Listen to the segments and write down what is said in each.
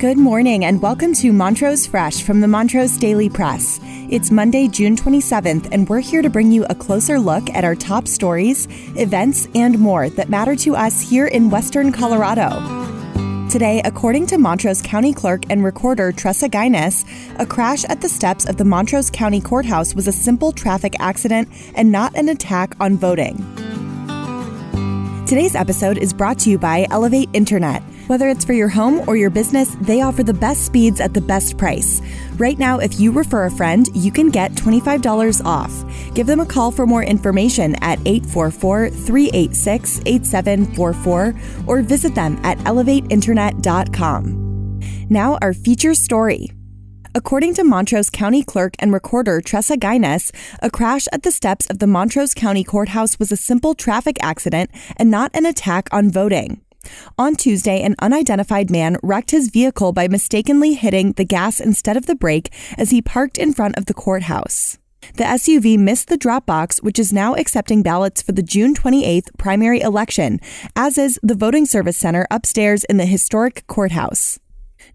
Good morning and welcome to Montrose Fresh from the Montrose Daily Press. It's Monday, June 27th, and we're here to bring you a closer look at our top stories, events, and more that matter to us here in Western Colorado. Today, according to Montrose County Clerk and Recorder Tressa Guinness, a crash at the steps of the Montrose County Courthouse was a simple traffic accident and not an attack on voting. Today's episode is brought to you by Elevate Internet. Whether it's for your home or your business, they offer the best speeds at the best price. Right now, if you refer a friend, you can get $25 off. Give them a call for more information at 844 386 8744 or visit them at elevateinternet.com. Now, our feature story. According to Montrose County Clerk and Recorder Tressa Guinness, a crash at the steps of the Montrose County Courthouse was a simple traffic accident and not an attack on voting. On Tuesday, an unidentified man wrecked his vehicle by mistakenly hitting the gas instead of the brake as he parked in front of the courthouse. The SUV missed the drop box, which is now accepting ballots for the June 28th primary election, as is the voting service center upstairs in the historic courthouse.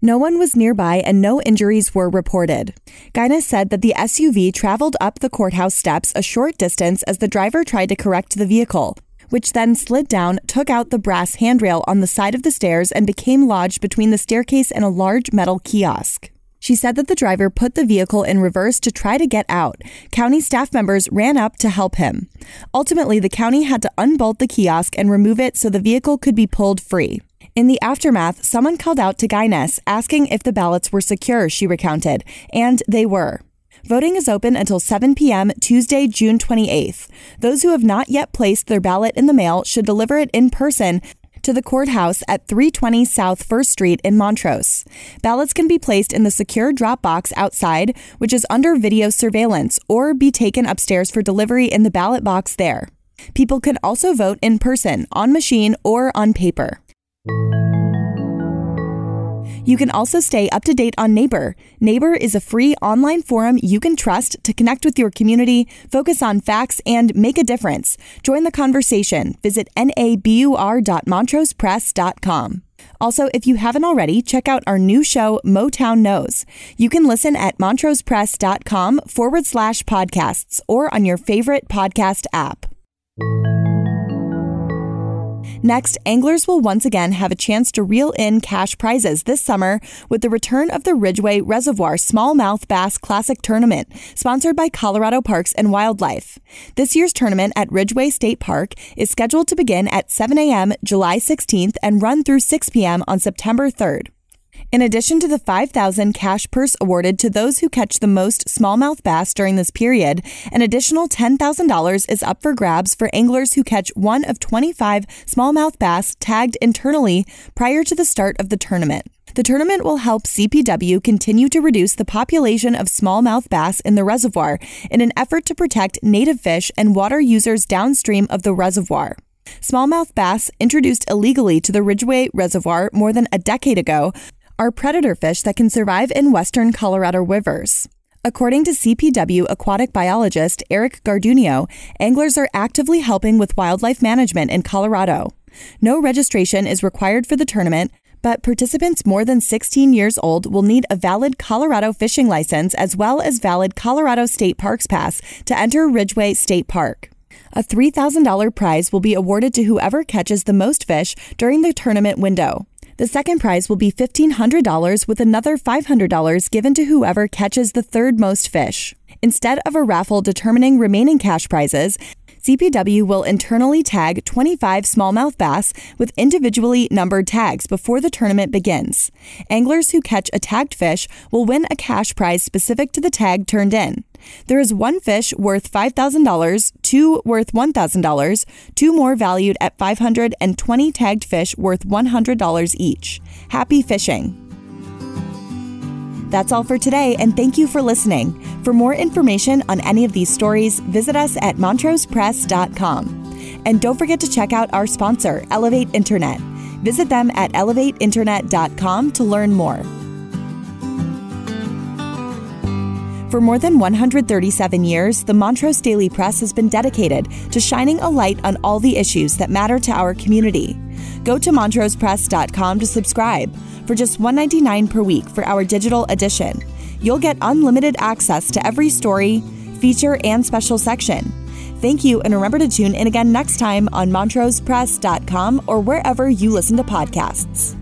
No one was nearby and no injuries were reported. Guinness said that the SUV traveled up the courthouse steps a short distance as the driver tried to correct the vehicle, which then slid down, took out the brass handrail on the side of the stairs, and became lodged between the staircase and a large metal kiosk. She said that the driver put the vehicle in reverse to try to get out. County staff members ran up to help him. Ultimately, the county had to unbolt the kiosk and remove it so the vehicle could be pulled free. In the aftermath, someone called out to Guinness asking if the ballots were secure, she recounted, and they were. Voting is open until 7 p.m. Tuesday, June 28th. Those who have not yet placed their ballot in the mail should deliver it in person to the courthouse at 320 South 1st Street in Montrose. Ballots can be placed in the secure drop box outside, which is under video surveillance, or be taken upstairs for delivery in the ballot box there. People can also vote in person, on machine, or on paper. You can also stay up to date on Nabur. Nabur is a free online forum you can trust to connect with your community, focus on facts, and make a difference. Join the conversation. Visit nabur.montrosepress.com. Also, if you haven't already, check out our new show, Motown Knows. You can listen at montrosepress.com forward slash podcasts or on your favorite podcast app. Next, anglers will once again have a chance to reel in cash prizes this summer with the return of the Ridgway Reservoir Smallmouth Bass Classic Tournament, sponsored by Colorado Parks and Wildlife. This year's tournament at Ridgway State Park is scheduled to begin at 7 a.m. July 16th and run through 6 p.m. on September 3rd. In addition to the 5000 cash purse awarded to those who catch the most smallmouth bass during this period, an additional $10,000 is up for grabs for anglers who catch one of 25 smallmouth bass tagged internally prior to the start of the tournament. The tournament will help CPW continue to reduce the population of smallmouth bass in the reservoir in an effort to protect native fish and water users downstream of the reservoir. Smallmouth bass, introduced illegally to the Ridgway Reservoir more than a decade ago, are predator fish that can survive in western Colorado rivers. According to CPW aquatic biologist Eric Gardunio, anglers are actively helping with wildlife management in Colorado. No registration is required for the tournament, but participants more than 16 years old will need a valid Colorado fishing license as well as valid Colorado State Parks Pass to enter Ridgway State Park. A $3,000 prize will be awarded to whoever catches the most fish during the tournament window. The second prize will be $1,500 with another $500 given to whoever catches the third most fish. Instead of a raffle determining remaining cash prizes, CPW will internally tag 25 smallmouth bass with individually numbered tags before the tournament begins. Anglers who catch a tagged fish will win a cash prize specific to the tag turned in. There is one fish worth $5,000, two worth $1,000, two more valued at 500 and 20 tagged fish worth $100 each. Happy fishing! That's all for today, and thank you for listening. For more information on any of these stories, visit us at montrosepress.com. And don't forget to check out our sponsor, Elevate Internet. Visit them at elevateinternet.com to learn more. For more than 137 years, the Montrose Daily Press has been dedicated to shining a light on all the issues that matter to our community. Go to montrosepress.com to subscribe for just $1.99 per week for our digital edition. You'll get unlimited access to every story, feature, and special section. Thank you, and remember to tune in again next time on montrosepress.com or wherever you listen to podcasts.